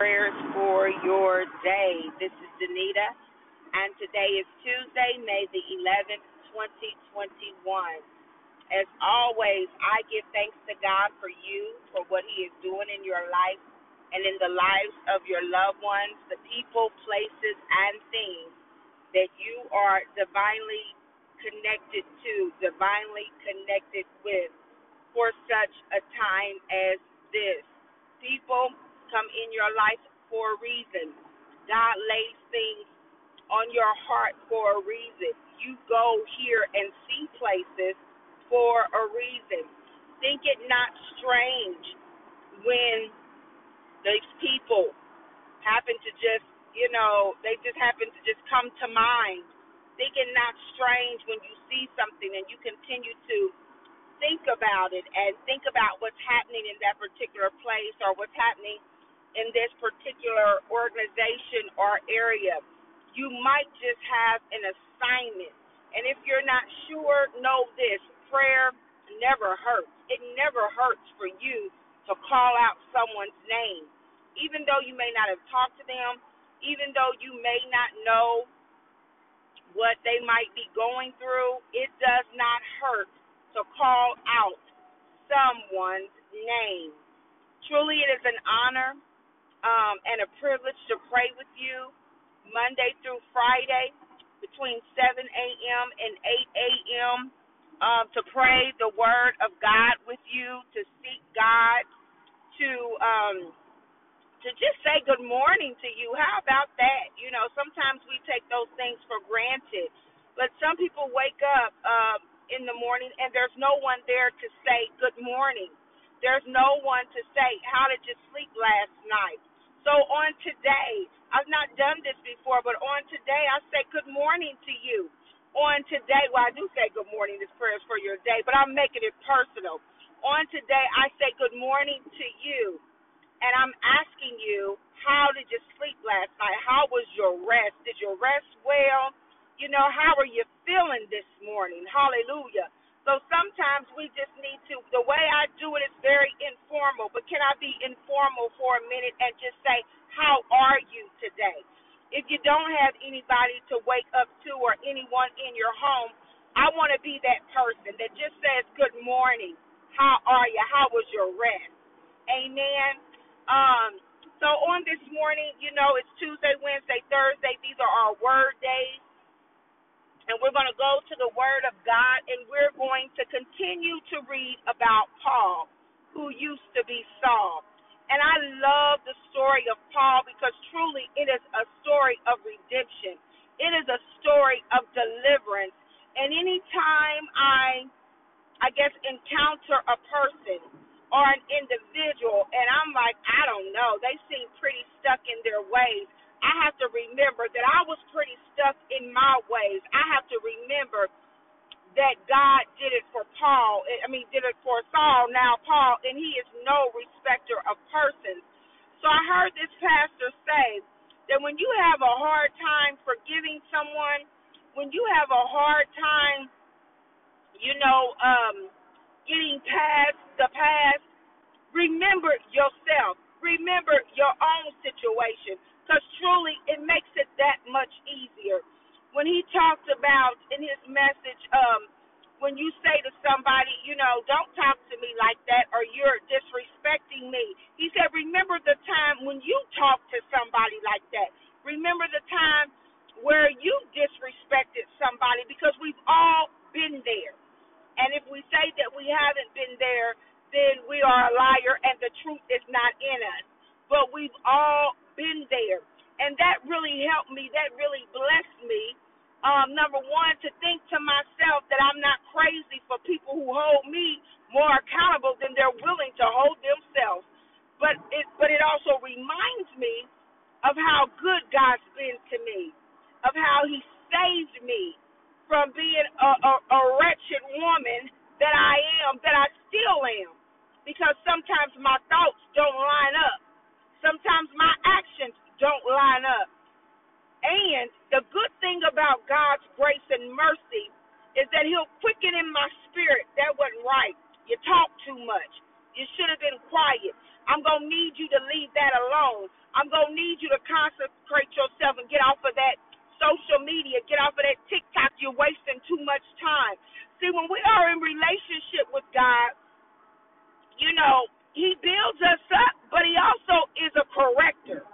prayers for your day. This is Danita, and today is Tuesday, May the 11th, 2021. As always, I give thanks to God for you, for what He is doing in your life and in the lives of your loved ones, the people, places, and things that you are divinely connected to, divinely connected with for such a time as this. People come in your life for a reason. God lays things on your heart for a reason. You go here and see places for a reason. Think it not strange when these people happen to just, you know, they just happen to just come to mind. Think it not strange when you see something and you continue to think about it and think about what's happening in that particular place or what's happening in this particular organization or area. You might just have an assignment. And if you're not sure, know this prayer never hurts. It never hurts for you to call out someone's name. Even though you may not have talked to them, even though you may not know what they might be going through, it does not hurt to call out someone's name. Truly, it is an honor um, and a privilege to pray with you Monday through Friday between 7 a.m. and 8 a.m. Um, to pray the Word of God with you, to seek God, to um, to just say good morning to you. How about that? You know, sometimes we take those things for granted, but some people wake up uh, in the morning and there's no one there to say good morning. There's no one to say how did you sleep last night so on today, I've not done this before, but on today, I say good morning to you. On today, well, I do say good morning, this prayer is for your day, but I'm making it personal. On today, I say good morning to you, and I'm asking you, how did you sleep last night? How was your rest? Did you rest well? You know, how are you feeling this morning? Hallelujah. So sometimes we just need to, the way I do it is very informal, but can I be informal for a minute and just say, How are you today? If you don't have anybody to wake up to or anyone in your home, I want to be that person that just says, Good morning. How are you? How was your rest? Amen. Um, so on this morning, you know, it's Tuesday, Wednesday, Thursday. These are our word days and we're going to go to the Word of God, and we're going to continue to read about Paul, who used to be Saul. And I love the story of Paul because truly it is a story of redemption. It is a story of deliverance. And anytime I, I guess, encounter a person or an individual, and I'm like, I don't know, they seem pretty stuck in their ways I have to remember that I was pretty stuck in my ways. I have to remember that God did it for Paul. I mean, did it for Saul, now Paul, and he is no respecter of persons. So I heard this pastor say that when you have a hard time forgiving someone, when you have a hard time, you know, um, getting past the past, remember yourself. Remember your own situation because truly it makes it that much easier. When he talked about in his message, um, when you say to somebody, you know, don't talk to me like that or you're disrespecting me. He said, remember the time when you talked to somebody like that. Remember the time where you disrespected somebody because we've all been there. And if we say that we haven't been there, then we are a liar and the truth is not in us. But we've all been there. And that really helped me. That really blessed me. Um, number one, to think to myself that I'm not crazy for people who hold me more accountable than they're willing to hold themselves. But it, but it also reminds me of how good God's been to me, of how He saved me from being a, a, a wretched woman that I am, that I still am, because sometimes my thoughts don't line up Sometimes my actions don't line up. And the good thing about God's grace and mercy is that He'll quicken in my spirit. That wasn't right. You talk too much. You should have been quiet. I'm going to need you to leave that alone. I'm going to need you to consecrate yourself and get off of that social media, get off of that TikTok. You're wasting too much time. See, when we are in relationship with God, you know, He builds us up, but He also is a corrector.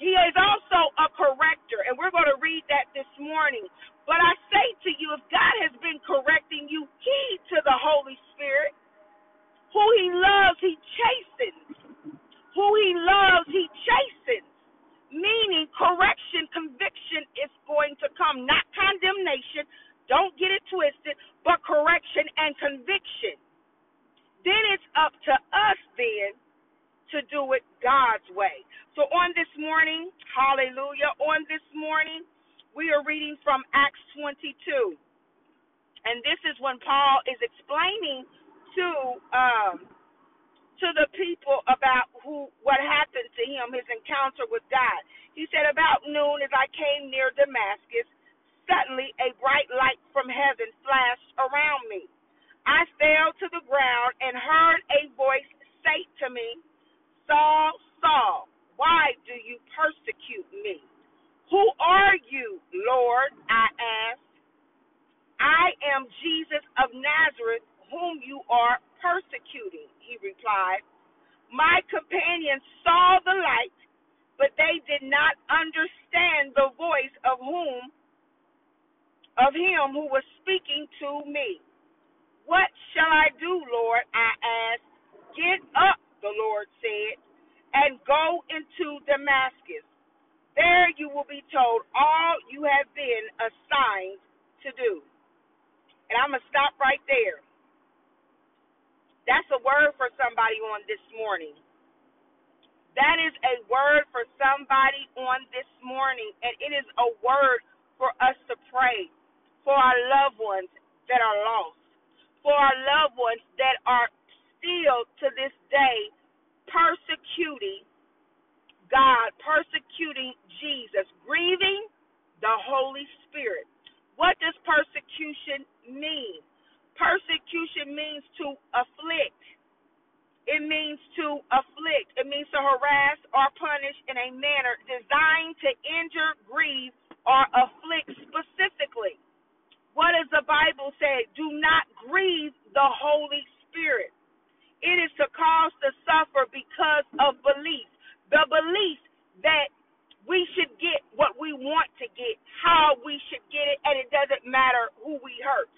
He is also a corrector, and we're going to read that this morning. But I say to you, if God has been correcting you, heed to the Holy Spirit. Who He loves, He chastens. Who He loves, He chastens. Meaning, correction, conviction is going to come, not condemnation. Don't get it twisted, but correction and conviction. Then it's up to us then to do it God's way. So on this morning, hallelujah, on this morning, we are reading from Acts 22. And this is when Paul is explaining to um, to the people about who what happened to him, his encounter with God. He said, About noon as I came near Damascus, suddenly a bright light from heaven flashed around me. I fell to the ground and heard a voice say to me, Saul, Saul, why do you persecute me? Who are you, Lord? I asked. I am Jesus of Nazareth, whom you are persecuting, he replied. My companions saw the light, but they did not understand the voice of whom of him who was speaking to me. What shall I do, Lord? I asked. Get up, the Lord said, and go into Damascus. There you will be told all you have been assigned to do. And I'm going to stop right there. That's a word for somebody on this morning. That is a word for somebody on this morning. And it is a word for us to pray for our loved ones that are lost, for our loved ones that are still to this day persecuting God, persecuting Jesus, grieving the Holy Spirit. What does persecution mean? Persecution means to afflict. It means to afflict. It means to harass or punish in a manner designed to injure, grieve, or afflict specifically. What does the Bible say? Do not grieve the Holy Spirit. It is to cause to suffer because of belief. The belief that we should get what we want to get, how we should get it, and it doesn't matter who we hurt.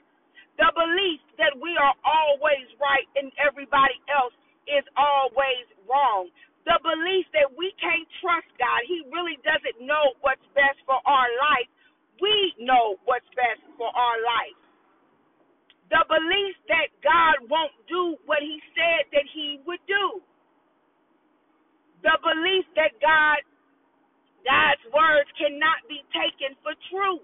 The belief that we are always right and everybody else is always wrong. The belief that we can't trust God. He really doesn't know what's best for our life. We know what's best for our life. The belief that God won't do what he said that he would do. The belief that God God's words cannot be taken for truth.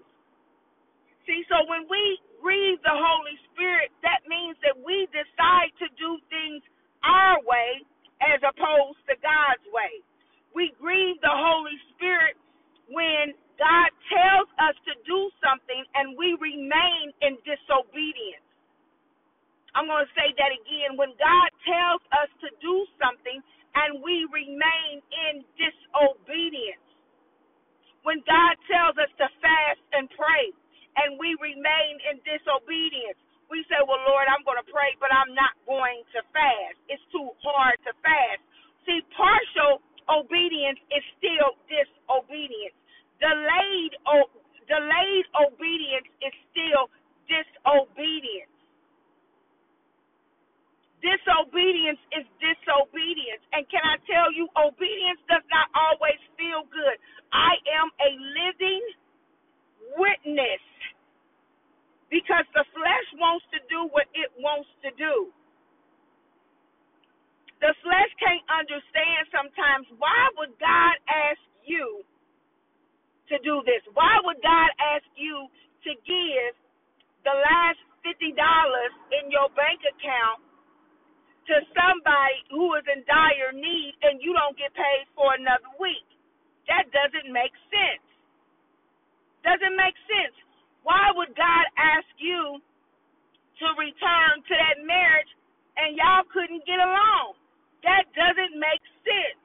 See, so when we grieve the Holy Spirit, that means that we decide to do things our way as opposed to God's way. We grieve the Holy Spirit when God tells us to do something and we remain in disobedience. I'm going to say that again. When God tells us to do something and we remain in disobedience. When God tells us to fast and pray and we remain in disobedience, we say, Well, Lord, I'm going to pray, but I'm not going to fast. It's too hard to fast. See, partial obedience is still disobedience. Delayed, delayed obedience is still disobedience. Disobedience is disobedience. And can I tell you, obedience does not always feel good. I am a living witness because the flesh wants to do what it wants to do. The flesh can't understand sometimes why would God ask you to do this? Why would God ask you to give the last $50 in your bank account to somebody who is in dire need and you don't get paid for another week. That doesn't make sense. Doesn't make sense. Why would God ask you to return to that marriage and y'all couldn't get along? That doesn't make sense.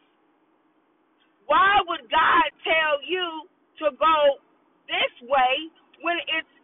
Why would God tell you to go this way when it's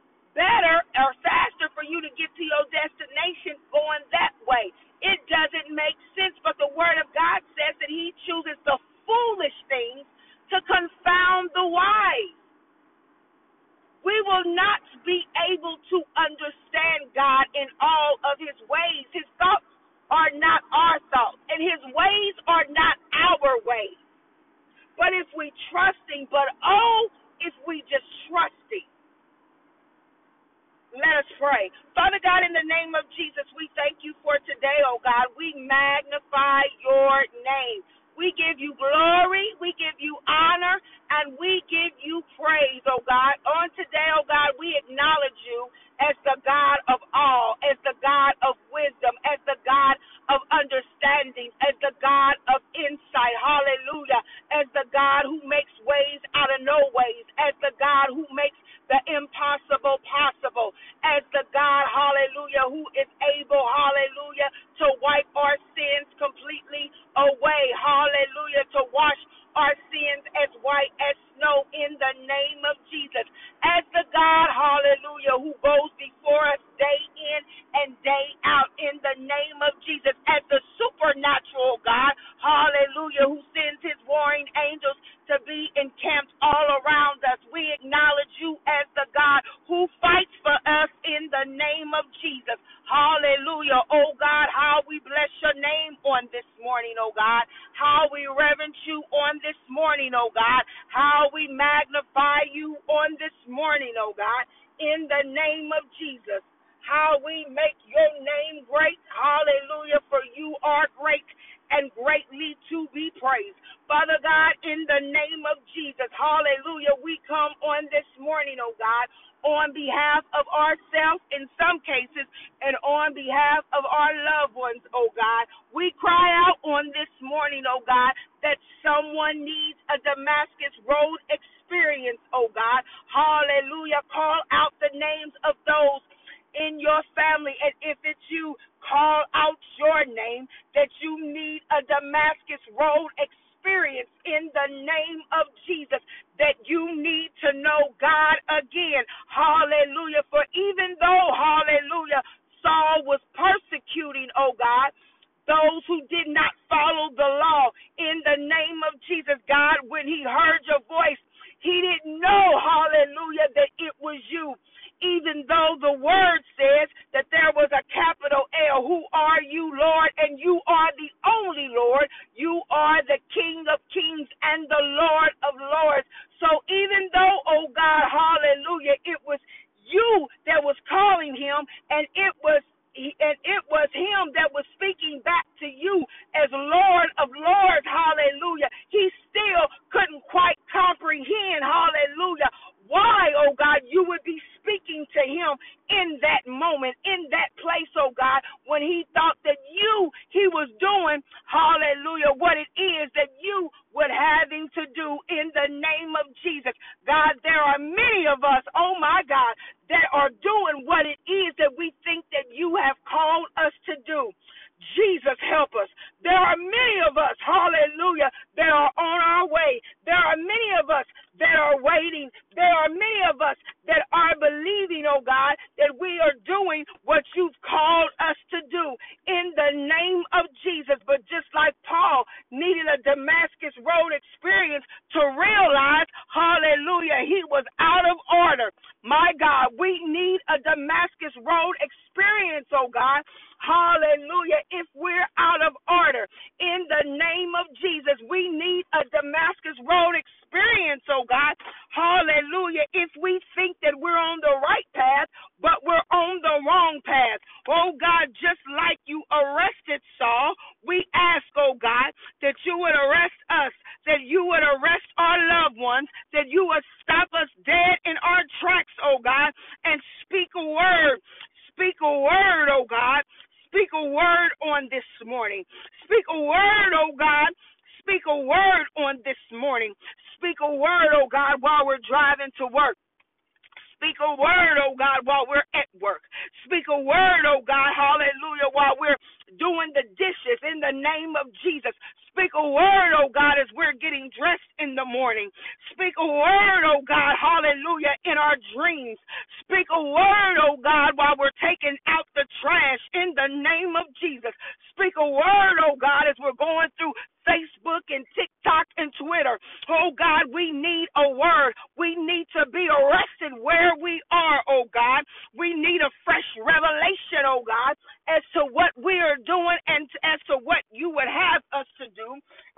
We give you glory, we give you honor, and we give you praise, oh God. On today, oh God, we acknowledge you as the God of all, as the God of wisdom, as the God of understanding, as the God of insight. Hallelujah. As the God who makes ways out of no ways, as the God who makes the impossible possible, as the God, hallelujah, who is able, hallelujah, to wipe our sins completely away, hallelujah, to wash our sins as white as snow in the name of Jesus. As the God, hallelujah, who goes before Father God, in the name of Jesus, hallelujah, we come on this morning, oh God, on behalf of ourselves in some cases and on behalf of our loved ones, oh God. We cry out on this morning, oh God, that someone needs a Damascus Road experience, oh God. Hallelujah. Call out the names of those in your family. And if it's you, call out your name that you need a Damascus Road experience in the name of Jesus, that you need to know God again. Hallelujah. For even though, hallelujah, Saul was ones, that you would stop us dead in our tracks, oh God, and speak a word. Speak a word, oh God. Speak a word on this morning. Speak a word, oh God. Speak a word on this morning. Speak a word, oh God, while we're driving to work. Speak a word, oh God, while we're at work. Speak a word, oh God, hallelujah, while we're doing the dishes in the name of Jesus. Speak a word, oh God, as we're getting dressed in the morning. Speak a word, oh God, hallelujah, in our dreams. Speak a word, oh God, while we're taking out the trash in the name of Jesus. Speak a word, oh God, as we're going through Facebook and TikTok and Twitter. Oh God, we need a word. We need to be arrested where we are, oh God. We need a fresh revelation, oh God, as to what we are doing and as to what you would have us to do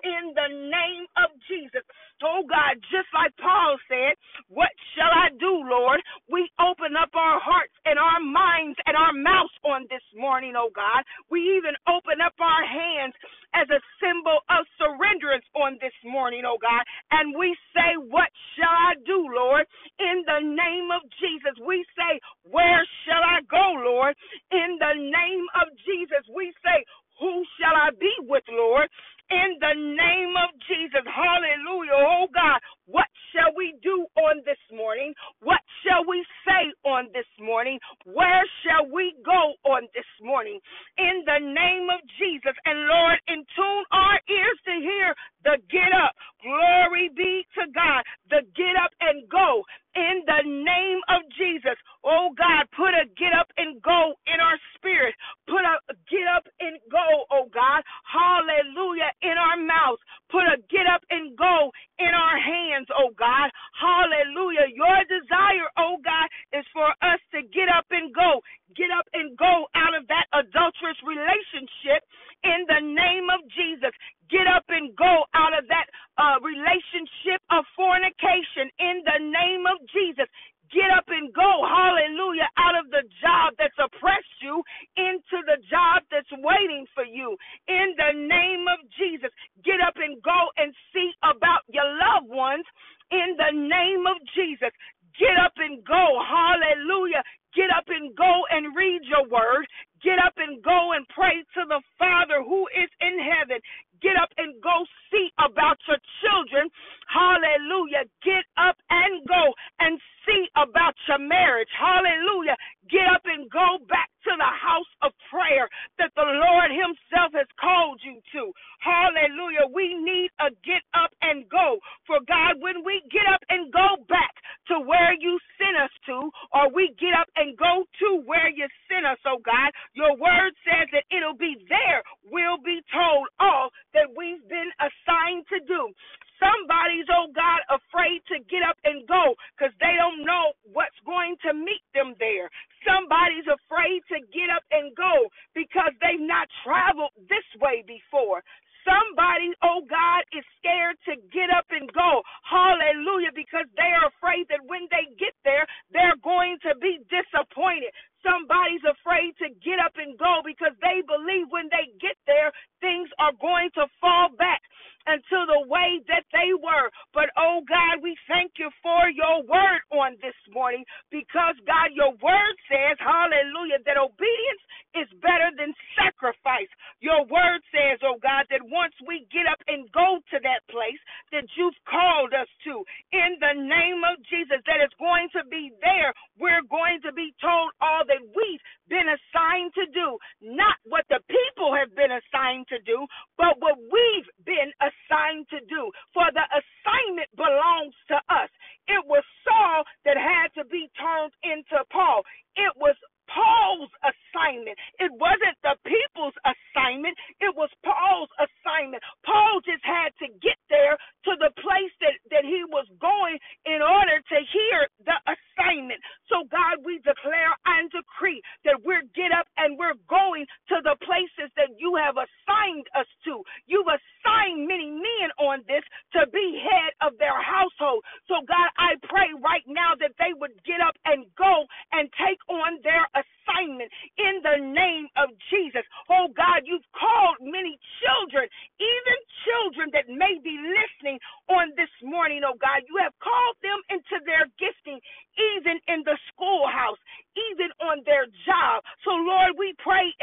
in the name of Jesus. Oh God, just like Paul said, what shall I do, Lord? We open up our hearts and our minds and our mouths on this morning, oh God. We even open up our hands as a symbol of surrenderance on this morning, oh God. And we say, What shall I do, Lord? In the name of Jesus, we say, Where shall I go, Lord? In the name of Jesus, we say, Who shall I be with, Lord? In the name of Jesus, hallelujah. Oh God, what shall we do on this morning? What shall we say on this morning? Where shall we go on this morning? In the name of Jesus. And Lord, in tune our ears to hear the get up. Glory be to God. The get up and go in the name of Jesus. Oh God, put a get up and go in our spirit. Put a get up and go, oh God. Hallelujah in our mouths. Put a get up and go in our hands, oh God. Hallelujah. Your desire, oh God, is for us to get up and go. Get up and go out of that adulterous relationship in the name of Jesus. Get up and go out of that uh, relationship of fornication in the name of Jesus. Get up and go, hallelujah, out of the job that's oppressed you into the job that's waiting for you. In the name of Jesus, get up and go and see about your loved ones. In the name of Jesus, get up and go, hallelujah. Get up and go and read your word. Get up and go and pray to the Father who is in heaven. Get up and go see about your children. Hallelujah. Get up and go and see about your marriage. Hallelujah. Get up and go back to the house of prayer that the Lord Himself has called you to. Hallelujah. We need a get up and go. For God, when we get up and go back to where you sent us to, or we get up and go to where you sent us, oh God, your word says that it'll be there. We'll be told all that we've been assigned to do. Somebody's, oh God, afraid to get up and go because they don't know what's going to meet them there. Somebody's afraid to get up and go because they've not traveled this way before. Somebody, oh God, is scared to get up and go. Hallelujah, because they are afraid that when they get there, they're going to be disappointed. Somebody's afraid to get up and go because they believe when they get there, things are going to fall back into the way that they were. But oh God, we thank you for your word on this morning because God, your word says, hallelujah, that obedience is better than sacrifice. Your word says, oh God, that once we get up and go to that place that you've called us to, in the name of Jesus, that it's going to be there. We're going to be told all that we've been assigned to do, not what the people have been assigned to do, but what we've been assigned to do. For the assignment belongs to us. It was Saul that had to be turned into Paul. It was Paul's assignment. It wasn't the people's assignment, it was Paul's assignment. Paul just had to get there to the place that, that he was going in order to hear the assignment. So, God, we declare and decree that we're get up and we're going to the places that you have assigned us to. You've assigned many men on this to be head of their household. So, God, I pray right now that they would get up and go and take on their assignment in the name of Jesus. Oh God, you've called many children, even children that may be listening on this morning, oh God. You have called them into their gifting, even in the schoolhouse, even on job. So, Lord, we pray